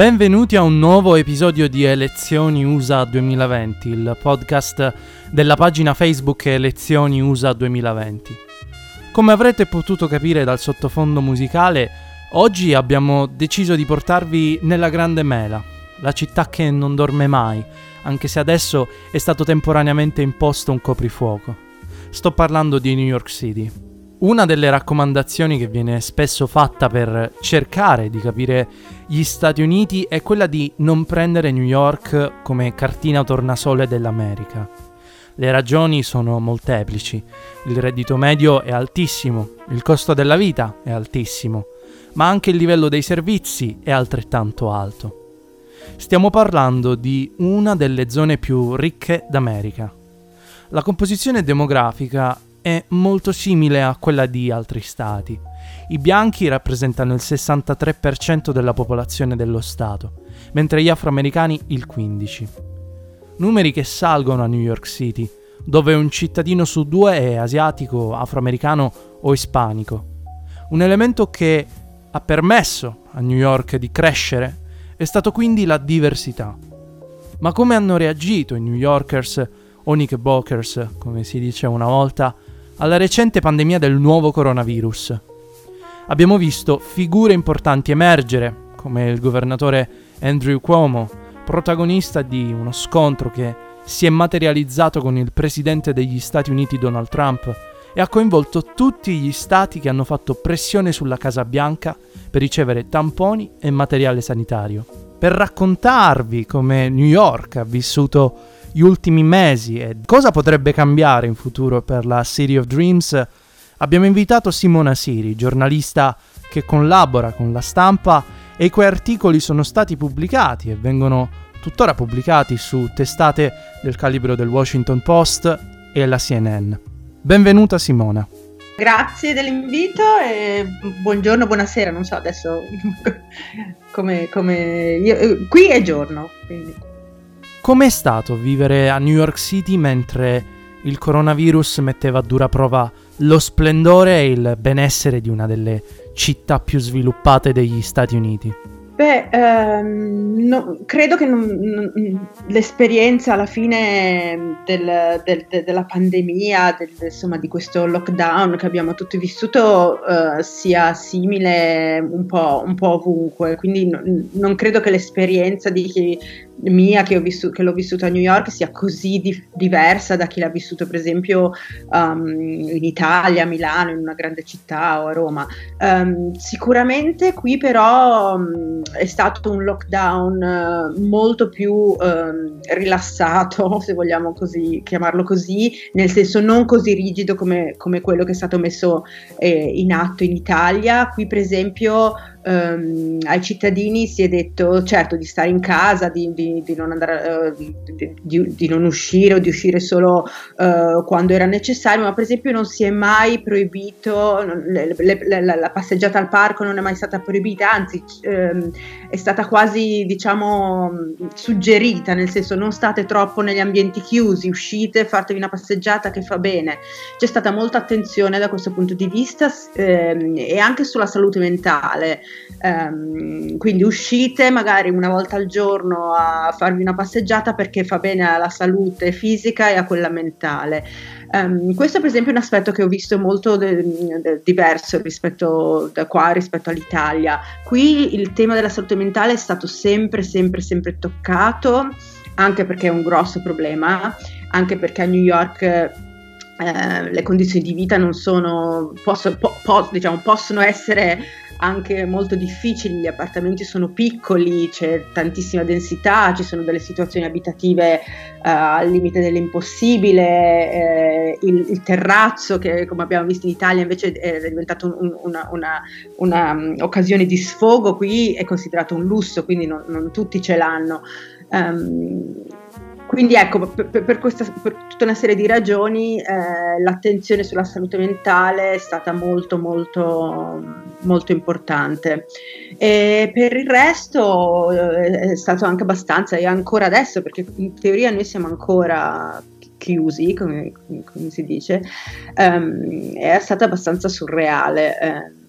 Benvenuti a un nuovo episodio di Elezioni USA 2020, il podcast della pagina Facebook Elezioni USA 2020. Come avrete potuto capire dal sottofondo musicale, oggi abbiamo deciso di portarvi nella Grande Mela, la città che non dorme mai, anche se adesso è stato temporaneamente imposto un coprifuoco. Sto parlando di New York City. Una delle raccomandazioni che viene spesso fatta per cercare di capire gli Stati Uniti è quella di non prendere New York come cartina tornasole dell'America. Le ragioni sono molteplici. Il reddito medio è altissimo, il costo della vita è altissimo, ma anche il livello dei servizi è altrettanto alto. Stiamo parlando di una delle zone più ricche d'America. La composizione demografica è molto simile a quella di altri stati. I bianchi rappresentano il 63% della popolazione dello Stato, mentre gli afroamericani il 15%. Numeri che salgono a New York City, dove un cittadino su due è asiatico, afroamericano o ispanico. Un elemento che ha permesso a New York di crescere è stato quindi la diversità. Ma come hanno reagito i New Yorkers o Nick Bokers, come si dice una volta, alla recente pandemia del nuovo coronavirus. Abbiamo visto figure importanti emergere, come il governatore Andrew Cuomo, protagonista di uno scontro che si è materializzato con il presidente degli Stati Uniti Donald Trump e ha coinvolto tutti gli stati che hanno fatto pressione sulla Casa Bianca per ricevere tamponi e materiale sanitario. Per raccontarvi come New York ha vissuto gli ultimi mesi e cosa potrebbe cambiare in futuro per la City of Dreams, abbiamo invitato Simona Siri, giornalista che collabora con la stampa e i cui articoli sono stati pubblicati e vengono tuttora pubblicati su testate del calibro del Washington Post e la CNN. Benvenuta Simona. Grazie dell'invito e buongiorno, buonasera, non so adesso come, come io, qui è giorno. Quindi. Com'è stato vivere a New York City mentre il coronavirus metteva a dura prova lo splendore e il benessere di una delle città più sviluppate degli Stati Uniti? Beh, ehm, no, credo che non, non, l'esperienza alla fine del, del, de, della pandemia, del, insomma, di questo lockdown che abbiamo tutti vissuto eh, sia simile un po', un po ovunque, quindi non, non, credo che l'esperienza di chi mia che, vissuto, che, l'ho vissuta a New York sia così di, diversa da chi l'ha vissuto per esempio um, in Italia, a Milano, in una grande città o a Roma. Um, sicuramente qui però um, è stato un lockdown uh, molto più rilassato, se vogliamo così, chiamarlo così, nel senso non così rigido come, come quello che è stato messo eh, in atto in Italia. Qui per esempio um, ai cittadini si è detto certo di stare in casa, di, di, di, non, andare, uh, di, non uscire o di uscire solo uh, quando era necessario, ma per esempio non si è mai proibito, le, le, le, la passeggiata al parco non è mai stata proibita, anzi um, è stata quasi diciamo suggerita, nel senso non state troppo negli ambienti chiusi, uscite, fatevi una passeggiata che fa bene. C'è stata molta attenzione da questo punto di vista ehm, e anche sulla salute mentale. Um, quindi uscite magari una volta al giorno a farvi una passeggiata perché fa bene alla salute fisica e a quella mentale. Um, questo per esempio è un aspetto che ho visto molto de- de- diverso rispetto da qua rispetto all'Italia. Qui il tema della salute mentale è stato sempre, sempre, sempre toccato, anche perché è un grosso problema, anche perché a New York eh, le condizioni di vita non sono, posso, po- po- diciamo, possono essere anche molto difficili, gli appartamenti sono piccoli, c'è tantissima densità, ci sono delle situazioni abitative uh, al limite dell'impossibile, eh, il, il, terrazzo che come abbiamo visto in Italia invece è diventato un, una, una, una um, di sfogo, qui è considerato un lusso, quindi non, non tutti ce l'hanno. Um, quindi ecco, per, per, questa, per, tutta una serie di ragioni eh, l'attenzione sulla salute mentale è stata molto molto molto importante. E per il resto eh, è stato anche abbastanza, e ancora adesso, perché in teoria noi siamo ancora chiusi, come, come si dice, um, è stato abbastanza surreale. Eh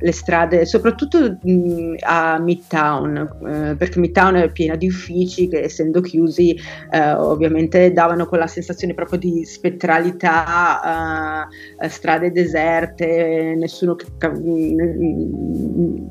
le strade, soprattutto mh, a Midtown, eh, perché Midtown è piena di uffici che essendo chiusi eh, ovviamente davano quella sensazione proprio di spettralità, eh, strade deserte, nessuno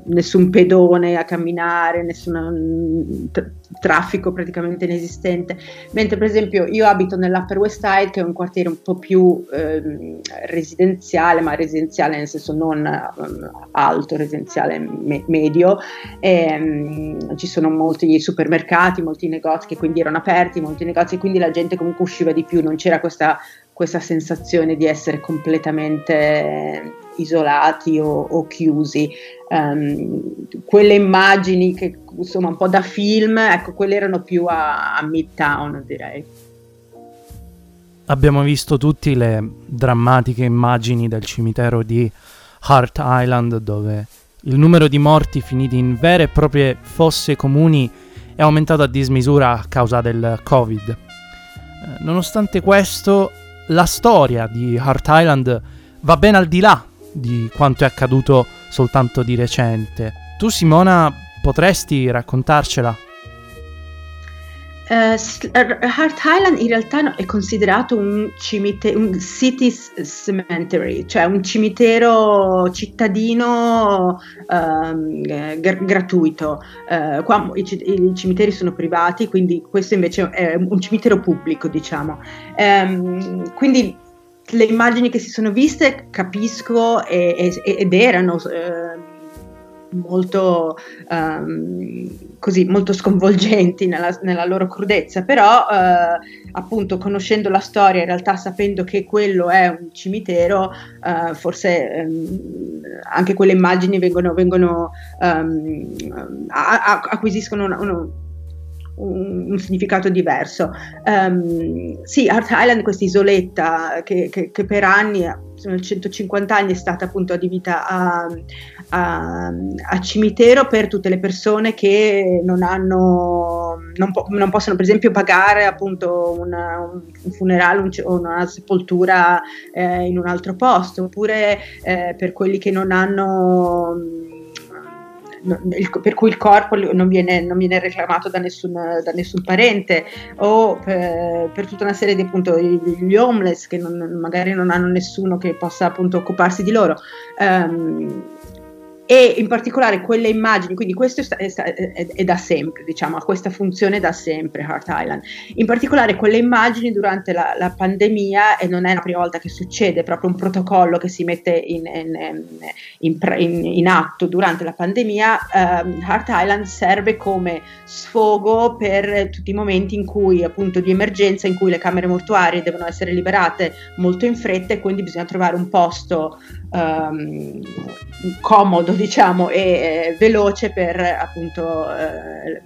nessun pedone a camminare, nessun traffico praticamente inesistente. Mentre per esempio io abito nell'Upper West Side che è un quartiere un po' più ehm, residenziale, ma residenziale nel senso non um, alto, residenziale me- medio, e, um, ci sono molti supermercati, molti negozi che quindi erano aperti, molti negozi, quindi la gente comunque usciva di più, non c'era questa, questa sensazione di essere completamente isolati o, o chiusi. Um, quelle immagini che insomma un po' da film, ecco, quelle erano più a, a Midtown direi. Abbiamo visto tutti le drammatiche immagini del cimitero di Hart Island dove il numero di morti finiti in vere e proprie fosse comuni è aumentato a dismisura a causa del Covid. Eh, nonostante questo, la storia di Hart Island va ben al di là di quanto è accaduto soltanto di recente. Tu Simona potresti raccontarcela? Uh, Hart Island in realtà è considerato un cimitero, un city cemetery, cioè un cimitero cittadino um, g- gratuito. Uh, qua i, i, cimiteri sono privati, quindi questo invece è un cimitero pubblico, diciamo. Um, quindi le immagini che si sono viste capisco e, e, ed erano eh, molto, um, così, molto sconvolgenti nella, nella, loro crudezza, però eh, appunto conoscendo la storia, in realtà sapendo che quello è un cimitero, eh, forse ehm, anche quelle immagini vengono, vengono um, a, a, acquisiscono una, una un, un significato diverso. Um, sì, Art Island, questa isoletta che, che, che per anni sono 150 anni è stata appunto adibita a, a, a, cimitero per tutte le persone che non hanno non, po- non possono per esempio pagare appunto una, un funerale un, o una sepoltura eh, in un altro posto oppure eh, per quelli che non hanno il, per cui il corpo non viene, non viene reclamato da nessun, da nessun, parente o per, per, tutta una serie di appunto gli homeless che non, magari non hanno nessuno che possa appunto occuparsi di loro. Um, e in particolare quelle immagini, quindi questo è, è, è, da sempre, diciamo, ha questa funzione da sempre Heart Island, in particolare quelle immagini durante la, la, pandemia e non è la prima volta che succede, è proprio un protocollo che si mette in, in, in, in atto durante la pandemia, um, Heart Island serve come sfogo per tutti i momenti in cui appunto di emergenza, in cui le camere mortuarie devono essere liberate molto in fretta e quindi bisogna trovare un posto um, comodo diciamo e veloce per appunto eh,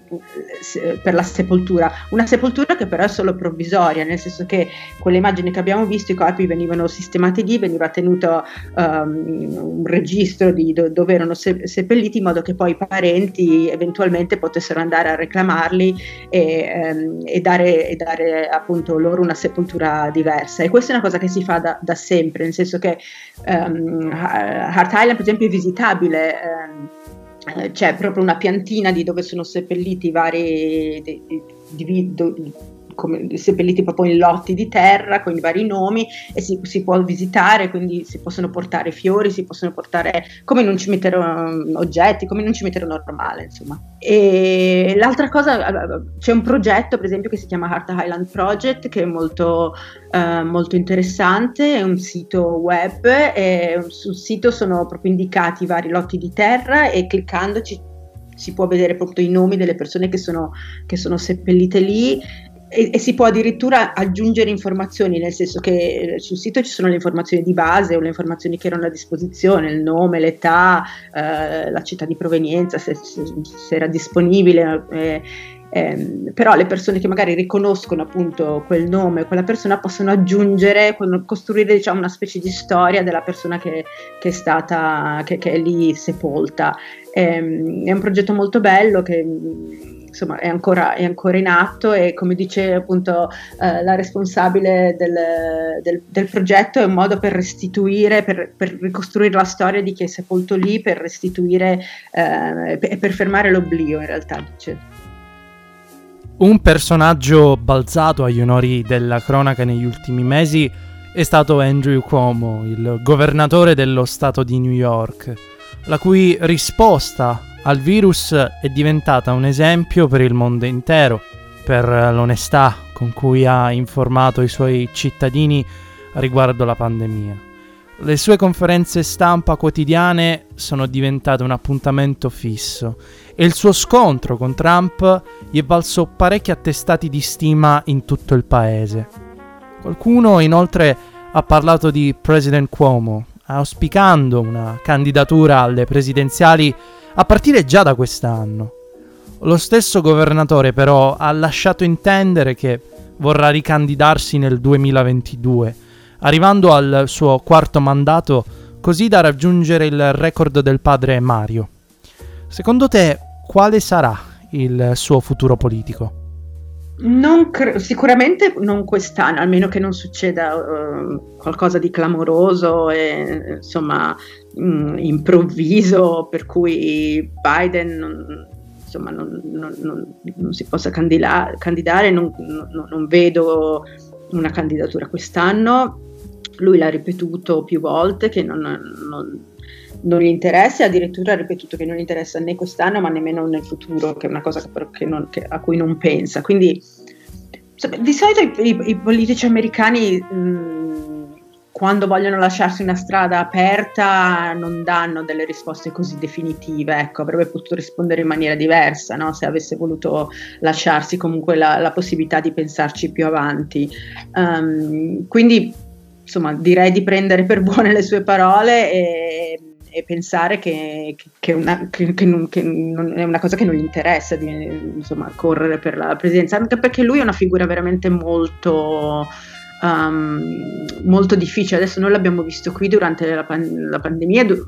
per la sepoltura. Una sepoltura che però è solo provvisoria nel senso che con le immagini che abbiamo visto i corpi venivano sistemati lì veniva tenuto um, un registro di do- dove erano se- seppelliti in modo che poi i parenti eventualmente potessero andare a reclamarli e, um, e, dare, e dare appunto loro una sepoltura diversa. E questa è una cosa che si fa da, da sempre nel senso che um, Heart Island per esempio è visitabile ehm, eh, c'è proprio una piantina di dove sono seppelliti i vari di, di, di, come, seppelliti proprio in lotti di terra con i vari nomi e si, si, può visitare, quindi si possono portare fiori, si possono portare come in un cimitero oggetti, come in un cimitero normale, insomma. E l'altra cosa, c'è un progetto per esempio che si chiama Heart Highland Project che è molto, eh, molto interessante, è un sito web e sul sito sono proprio indicati i vari lotti di terra e cliccandoci si può vedere proprio i nomi delle persone che sono, che sono seppellite lì e, e, si può addirittura aggiungere informazioni, nel senso che sul sito ci sono le informazioni di base o le informazioni che erano a disposizione, il nome, l'età, eh, la città di provenienza, se, se, era disponibile. Eh, eh, però le persone che magari riconoscono appunto quel nome, quella persona possono aggiungere, costruire diciamo una specie di storia della persona che, che è stata, che, che, è lì sepolta. Eh, è un progetto molto bello che insomma è ancora, è ancora, in atto e come dice appunto eh, la responsabile del, del, del, progetto è un modo per restituire, per, per, ricostruire la storia di chi è sepolto lì, per restituire e eh, per fermare l'oblio in realtà dice. Un personaggio balzato agli onori della cronaca negli ultimi mesi è stato Andrew Cuomo, il governatore dello stato di New York, la cui risposta al virus è diventata un esempio per il mondo intero, per l'onestà con cui ha informato i suoi cittadini riguardo la pandemia. Le sue conferenze stampa quotidiane sono diventate un appuntamento fisso e il suo scontro con Trump gli è valso parecchi attestati di stima in tutto il paese. Qualcuno inoltre ha parlato di President Cuomo, auspicando una candidatura alle presidenziali a partire già da quest'anno. Lo stesso governatore però ha lasciato intendere che vorrà ricandidarsi nel 2022, arrivando al suo quarto mandato così da raggiungere il record del padre Mario. Secondo te quale sarà il suo futuro politico? Non cre- sicuramente non quest'anno, almeno che non succeda uh, qualcosa di clamoroso e insomma mh, mm, improvviso per cui Biden non, insomma, non, non, non si possa candila- candidare, non, vedo una candidatura quest'anno. Lui l'ha ripetuto più volte che non, non gli interessa addirittura ha ripetuto che non gli interessa né quest'anno ma nemmeno nel futuro, che è una cosa che, non, che, a cui non pensa. Quindi di solito i, i, i politici americani mh, quando vogliono lasciarsi una strada aperta non danno delle risposte così definitive, ecco, avrebbe potuto rispondere in maniera diversa, no? se avesse voluto lasciarsi comunque la, la possibilità di pensarci più avanti. Um, quindi insomma direi di prendere per buone le sue parole e e pensare che, che, una, che, non, che, non, è una cosa che non gli interessa di insomma, correre per la presidenza, anche perché lui è una figura veramente molto, um, molto difficile. Adesso noi l'abbiamo visto qui durante la, pan- la pandemia, du-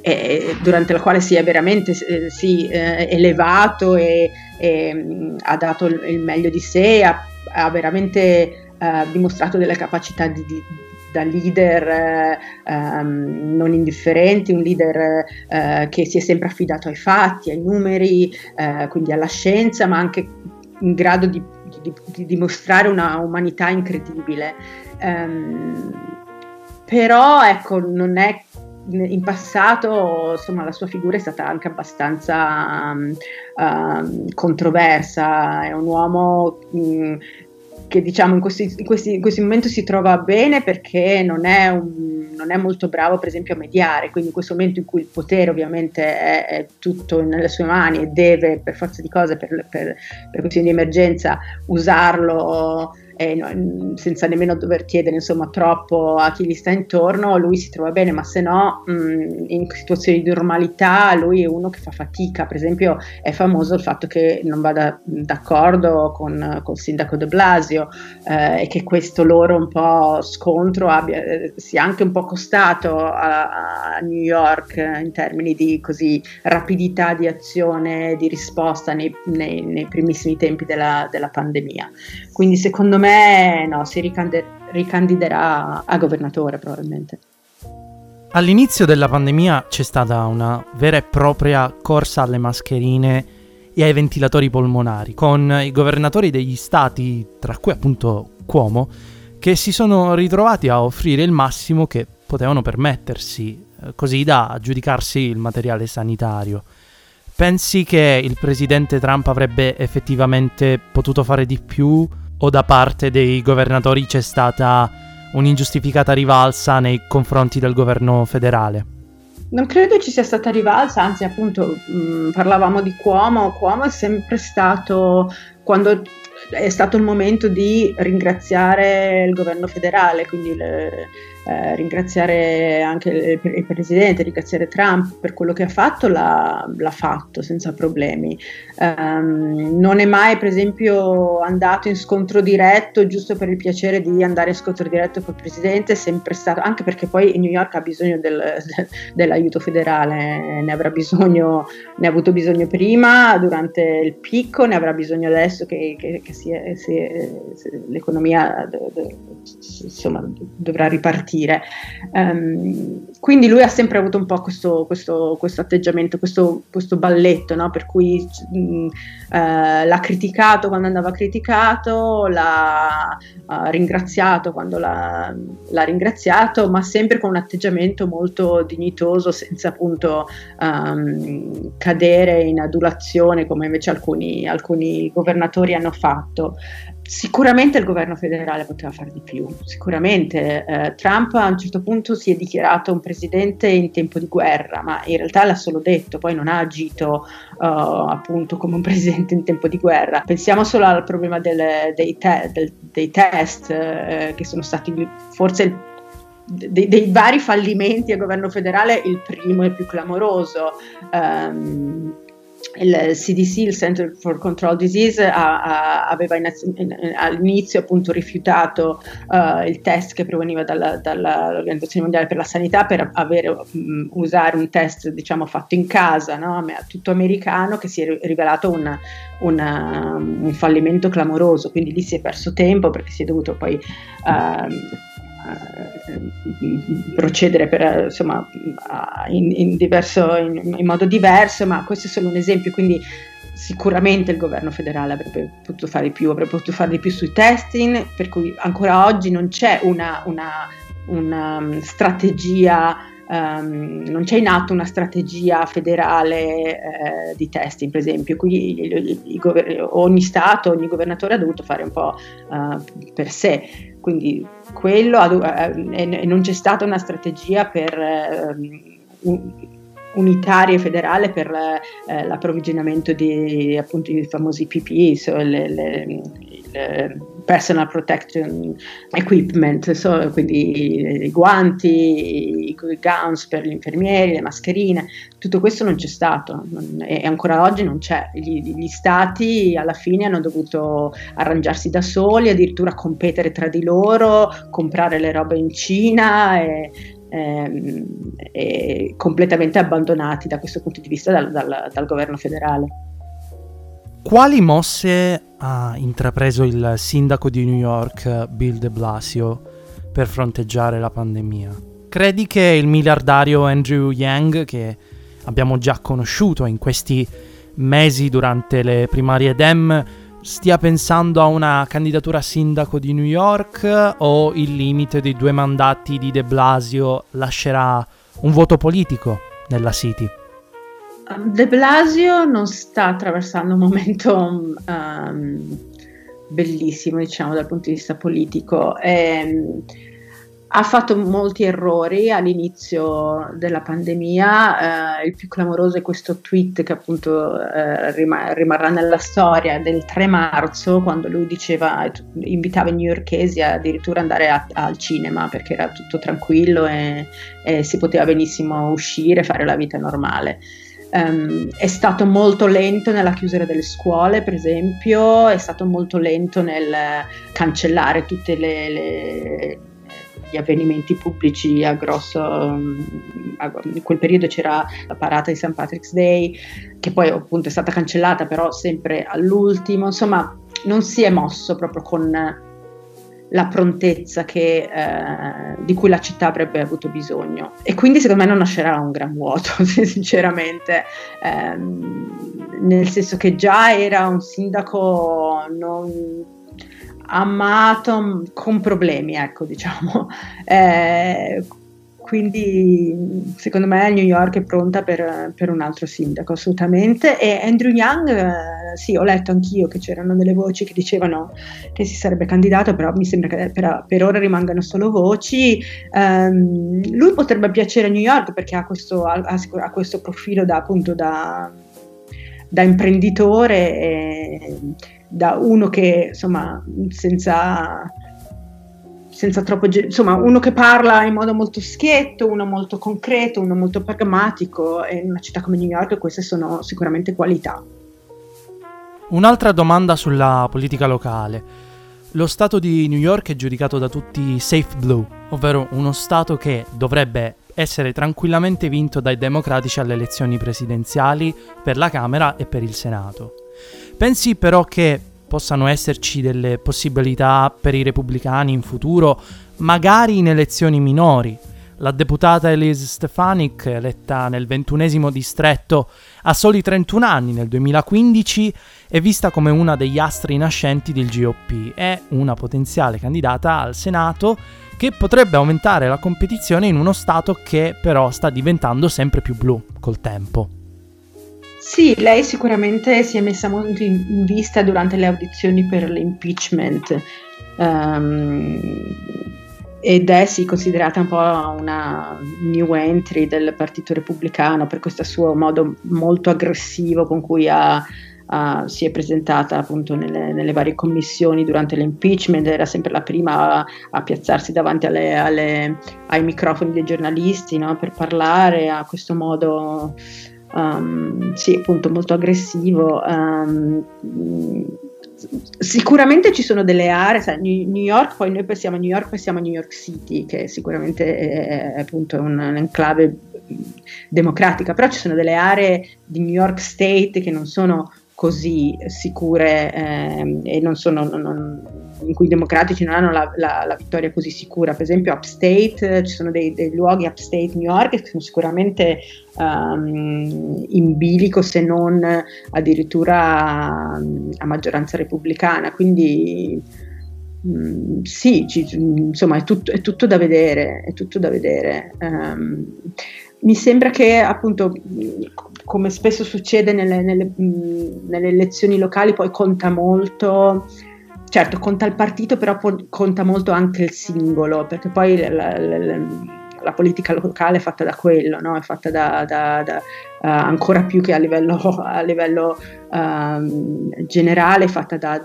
eh, durante la quale si è veramente eh, sì, eh, elevato e, e um, ha dato il, meglio di sé, ha, ha veramente Uh, dimostrato delle capacità di, di, da leader eh, um, non indifferenti, un leader eh, che si è sempre affidato ai fatti, ai numeri, eh, quindi alla scienza, ma anche in grado di, di, di dimostrare una umanità incredibile. Um, però ecco, non è in passato insomma, la sua figura è stata anche abbastanza um, um, controversa, è un uomo mm, che diciamo in, questi, in, questi, in questi momenti si trova bene perché non è, un, non è, molto bravo per esempio a mediare, quindi in questo momento in cui il potere ovviamente è, è tutto nelle sue mani e deve per forza di cose, per, per, per questioni di emergenza, usarlo e no, senza nemmeno dover chiedere insomma, troppo a chi gli sta intorno, lui si trova bene, ma se no mh, in situazioni di normalità lui è uno che fa fatica, per esempio è famoso il fatto che non vada d'accordo con, con il sindaco de Blasio eh, e che questo loro un po' scontro abbia, eh, sia anche un po' costato a, a New York in termini di così, rapidità di azione, di risposta nei, nei, nei primissimi tempi della, della pandemia. Quindi secondo me no, si ricande- ricandiderà a governatore probabilmente. All'inizio della pandemia c'è stata una vera e propria corsa alle mascherine e ai ventilatori polmonari, con i governatori degli stati, tra cui appunto Cuomo, che si sono ritrovati a offrire il massimo che potevano permettersi, eh, così da aggiudicarsi il materiale sanitario. Pensi che il presidente Trump avrebbe effettivamente potuto fare di più o da parte dei governatori c'è stata un'ingiustificata rivalsa nei confronti del governo federale? Non credo ci sia stata rivalsa, anzi appunto mh, mm, parlavamo di Cuomo, Cuomo è sempre stato, quando è stato il momento di ringraziare il governo federale, quindi le, eh, ringraziare anche il, il, presidente, ringraziare Trump per quello che ha fatto, l'ha, l'ha fatto senza problemi. Um, non è mai, per esempio, andato in scontro diretto giusto per il piacere di andare in scontro diretto col presidente, è sempre stato, anche perché poi New York ha bisogno del, de, dell'aiuto federale, ne avrà bisogno, ne ha avuto bisogno prima, durante il picco, ne avrà bisogno adesso che, che, che si è, si è, l'economia insomma, dovrà ripartire partire. Um, quindi lui ha sempre avuto un po' questo, questo, questo atteggiamento, questo, questo balletto, no? per cui mh, uh, l'ha criticato quando andava criticato, l'ha uh, ringraziato quando l'ha, l'ha, ringraziato, ma sempre con un atteggiamento molto dignitoso, senza appunto um, cadere in adulazione come invece alcuni, alcuni governatori hanno fatto. Sicuramente il governo federale poteva fare di più, sicuramente eh, Trump a un certo punto si è dichiarato un presidente in tempo di guerra, ma in realtà l'ha solo detto, poi non ha agito uh, appunto come un presidente in tempo di guerra. Pensiamo solo al problema delle, dei, te, del, dei, test eh, che sono stati forse il dei, dei, vari fallimenti al governo federale, il primo e più clamoroso. Um, il CDC, il Center for Control Disease, ha, ha, aveva in, in, all'inizio appunto rifiutato uh, il test che proveniva dalla, dall'Organizzazione Mondiale per la Sanità per avere, um, usare un test diciamo fatto in casa, no? tutto americano, che si è rivelato una, una, un fallimento clamoroso, quindi lì si è perso tempo perché si è dovuto poi... Uh, procedere per, insomma, in, in, diverso, in, in, modo diverso, ma questo è solo un esempio, quindi sicuramente il governo federale avrebbe potuto fare di più, avrebbe potuto fare di più sui testing, per cui ancora oggi non c'è una, una, una um, strategia Um, non c'è in atto una strategia federale eh, di testing, per esempio, qui i, i, i, ogni Stato, ogni governatore ha dovuto fare un po' uh, per sé. Quindi quello eh, e non c'è stata una strategia per eh, unitaria e federale per eh, l'approvvigionamento di appunto i famosi PPE, so, le, le, il personal protection equipment, so, quindi i guanti, i gowns per gli infermieri, le mascherine, tutto questo non c'è stato non, e ancora oggi non c'è. Gli, gli, stati alla fine hanno dovuto arrangiarsi da soli, addirittura competere tra di loro, comprare le robe in Cina e, e, e completamente abbandonati da questo punto di vista dal, dal, dal governo federale. Quali mosse ha intrapreso il sindaco di New York, Bill de Blasio, per fronteggiare la pandemia? Credi che il miliardario Andrew Yang, che abbiamo già conosciuto in questi mesi durante le primarie Dem, stia pensando a una candidatura a sindaco di New York o il limite dei due mandati di De Blasio lascerà un voto politico nella City? De Blasio non sta attraversando un momento um, bellissimo, diciamo, dal punto di vista politico. E, ha fatto molti errori all'inizio della pandemia, eh, il più clamoroso è questo tweet che appunto eh, rim- rimarrà nella storia del 3 marzo quando lui diceva, invitava i newyorkesi addirittura ad andare a- al cinema perché era tutto tranquillo e, e si poteva benissimo uscire e fare la vita normale. Um, è stato molto lento nella chiusura delle scuole, per esempio, è stato molto lento nel cancellare tutti gli avvenimenti pubblici a grosso. in quel periodo c'era la parata di St. Patrick's Day, che poi appunto è stata cancellata, però sempre all'ultimo. Insomma, non si è mosso proprio con la prontezza che, eh, di cui la città avrebbe avuto bisogno. E quindi secondo me non lascerà un gran vuoto, sinceramente. Eh, nel senso che già era un sindaco non amato con problemi, ecco, diciamo. Eh, quindi secondo me New York è pronta per, per, un altro sindaco assolutamente. E Andrew Young eh, sì ho letto anch'io che c'erano delle voci che dicevano che si sarebbe candidato però mi sembra che per, per ora rimangano solo voci. Um, lui potrebbe piacere a New York perché ha questo, ha, ha questo profilo da appunto da, da imprenditore da uno che insomma senza senza troppo, insomma, uno che parla in modo molto schietto, uno molto concreto, uno molto pragmatico e in una città come New York queste sono sicuramente qualità. Un'altra domanda sulla politica locale. Lo Stato di New York è giudicato da tutti safe blue, ovvero uno Stato che dovrebbe essere tranquillamente vinto dai democratici alle elezioni presidenziali per la Camera e per il Senato. Pensi però che possano esserci delle possibilità per i repubblicani in futuro, magari in elezioni minori. La deputata Elise Stefanik, eletta nel ventunesimo distretto a soli 31 anni nel 2015, è vista come una degli astri nascenti del GOP. È una potenziale candidata al Senato che potrebbe aumentare la competizione in uno Stato che però sta diventando sempre più blu col tempo. Sì, lei sicuramente si è messa molto in vista durante le audizioni per l'impeachment um, ed è sì considerata un po' una new entry del Partito Repubblicano per questo suo modo molto aggressivo con cui ha, ha, si è presentata appunto nelle, nelle, varie commissioni durante l'impeachment, era sempre la prima a, a piazzarsi davanti alle, alle, ai microfoni dei giornalisti no? per parlare, a questo modo um, sì, appunto molto aggressivo. Um, sicuramente ci sono delle aree, sai, New York, poi noi pensiamo a New York, pensiamo a New York City, che sicuramente è, è appunto un'enclave democratica, però ci sono delle aree di New York State che non sono così sicure eh, e non sono, non, in cui i democratici non hanno la, la, la, vittoria così sicura. Per esempio, upstate, ci sono dei, dei luoghi upstate New York che sono sicuramente um, in bilico, se non addirittura um, a maggioranza repubblicana. Quindi um, sì, ci, insomma, è tutto, è tutto, da vedere. È tutto da vedere. Um, mi sembra che appunto come spesso succede nelle, nelle, nelle, elezioni locali poi conta molto certo conta il partito però conta molto anche il singolo perché poi la, la, la, la politica locale è fatta da quello, no? è fatta da, da, da uh, ancora più che a livello, a livello uh, generale, è fatta da,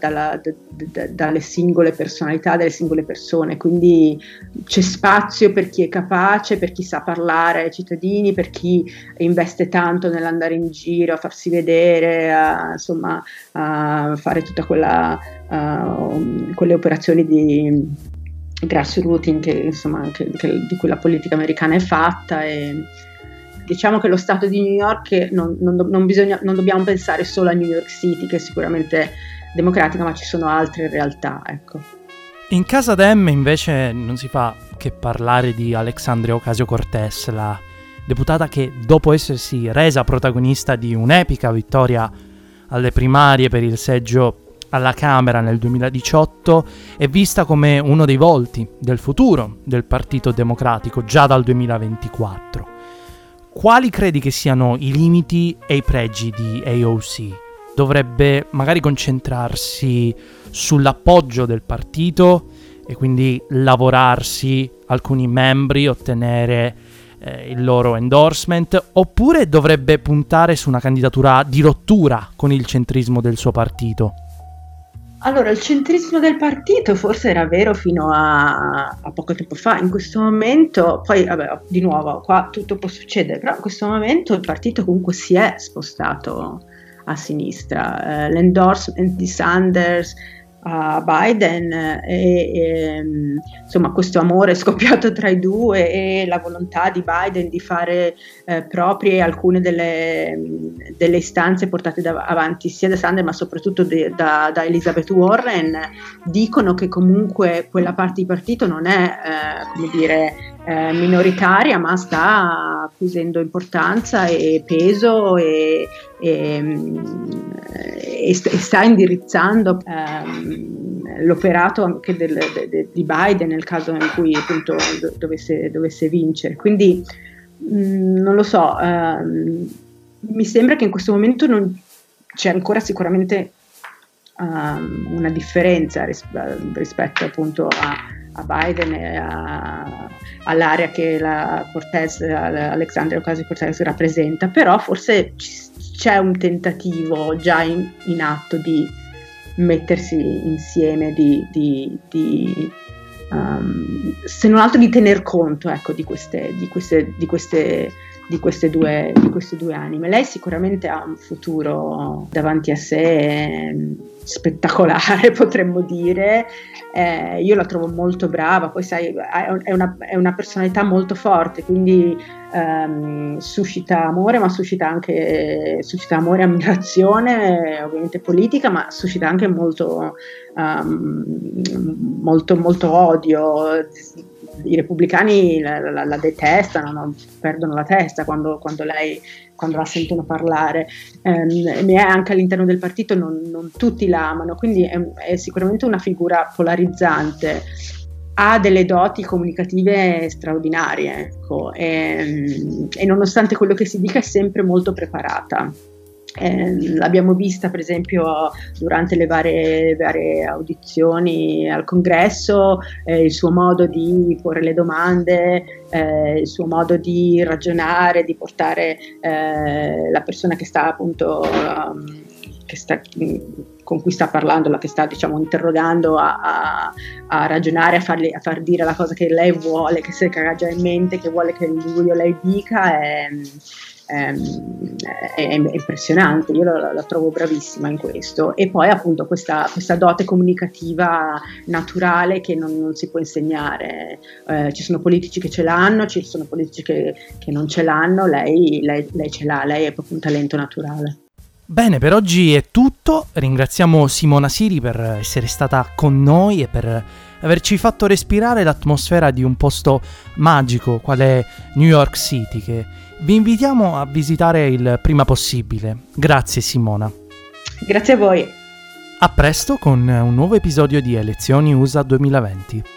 dalle singole personalità, dalle singole persone, quindi c'è spazio per chi è capace, per chi sa parlare ai cittadini, per chi investe tanto nell'andare in giro, a farsi vedere, a, insomma, a fare tutta quella, uh, quelle operazioni di grassrooting che, insomma, che, che, di cui la politica americana è fatta e diciamo che lo Stato di New York non, non, non, bisogna, non dobbiamo pensare solo a New York City che è sicuramente democratica ma ci sono altre realtà ecco. In casa Dem invece non si fa che parlare di Alexandria Ocasio-Cortez, la deputata che dopo essersi resa protagonista di un'epica vittoria alle primarie per il seggio alla Camera nel 2018 è vista come uno dei volti del futuro del Partito Democratico già dal 2024. Quali credi che siano i limiti e i pregi di AOC? Dovrebbe magari concentrarsi sull'appoggio del partito e quindi lavorarsi alcuni membri, ottenere eh, il loro endorsement, oppure dovrebbe puntare su una candidatura di rottura con il centrismo del suo partito? Allora, il centrismo del partito forse era vero fino a, a, poco tempo fa, in questo momento, poi vabbè, di nuovo, qua tutto può succedere, però in questo momento il partito comunque si è spostato a sinistra. Eh, l'endorsement di Sanders a Biden e, e, insomma questo amore scoppiato tra i due e la volontà di Biden di fare eh, proprie alcune delle, delle, istanze portate da, avanti sia da Sanders ma soprattutto de, da, da, Elizabeth Warren dicono che comunque quella parte di partito non è eh, come dire eh, minoritaria ma sta acquisendo importanza e peso e, e, e sta indirizzando ehm, l'operato anche del, de, di Biden nel caso in cui appunto dovesse, dovesse vincere. Quindi mh, mm, non lo so, ehm, mi sembra che in questo momento non c'è ancora sicuramente um, una differenza ris- rispetto appunto a a Biden e a, all'area che la Cortez, Alexandria Ocasio-Cortez rappresenta, però forse c'è un tentativo già in, in atto di mettersi insieme, di, di, di um, se non altro di tener conto ecco, di, queste, di, queste, di, queste, di, queste due, di queste due anime. Lei sicuramente ha un futuro davanti a sé spettacolare, potremmo dire. Eh, io la trovo molto brava, poi sai, è una, è una personalità molto forte, quindi ehm, suscita amore, ma suscita anche suscita amore ammirazione, ovviamente politica, ma suscita anche molto, um, molto, molto odio i repubblicani la, la, la detestano, no? perdono la testa quando, quando, lei, quando la sentono parlare, ehm, anche all'interno del partito non, non tutti la amano, quindi è, è, sicuramente una figura polarizzante. Ha delle doti comunicative straordinarie ecco, e, e nonostante quello che si dica è sempre molto preparata. Eh, l'abbiamo vista per esempio durante le varie, varie audizioni al congresso, eh, il suo modo di porre le domande, eh, il suo modo di ragionare, di portare eh, la persona che sta appunto um, che sta, con cui sta parlando, la che sta diciamo interrogando a, a, a ragionare, a, farli, a far dire la cosa che lei vuole, che si ha già in mente, che vuole che lui o lei dica. È, Ehm, è, impressionante, io la, la, trovo bravissima in questo. E poi appunto questa, questa dote comunicativa naturale che non, non si può insegnare. Eh, ci sono politici che ce l'hanno, ci sono politici che, che non ce l'hanno, lei, lei, lei ce l'ha, lei è proprio un talento naturale. Bene, per oggi è tutto. Ringraziamo Simona Siri per essere stata con noi e per averci fatto respirare l'atmosfera di un posto magico qual è New York City che vi invitiamo a visitare il prima possibile. Grazie Simona. Grazie a voi. A presto con un nuovo episodio di Elezioni USA 2020.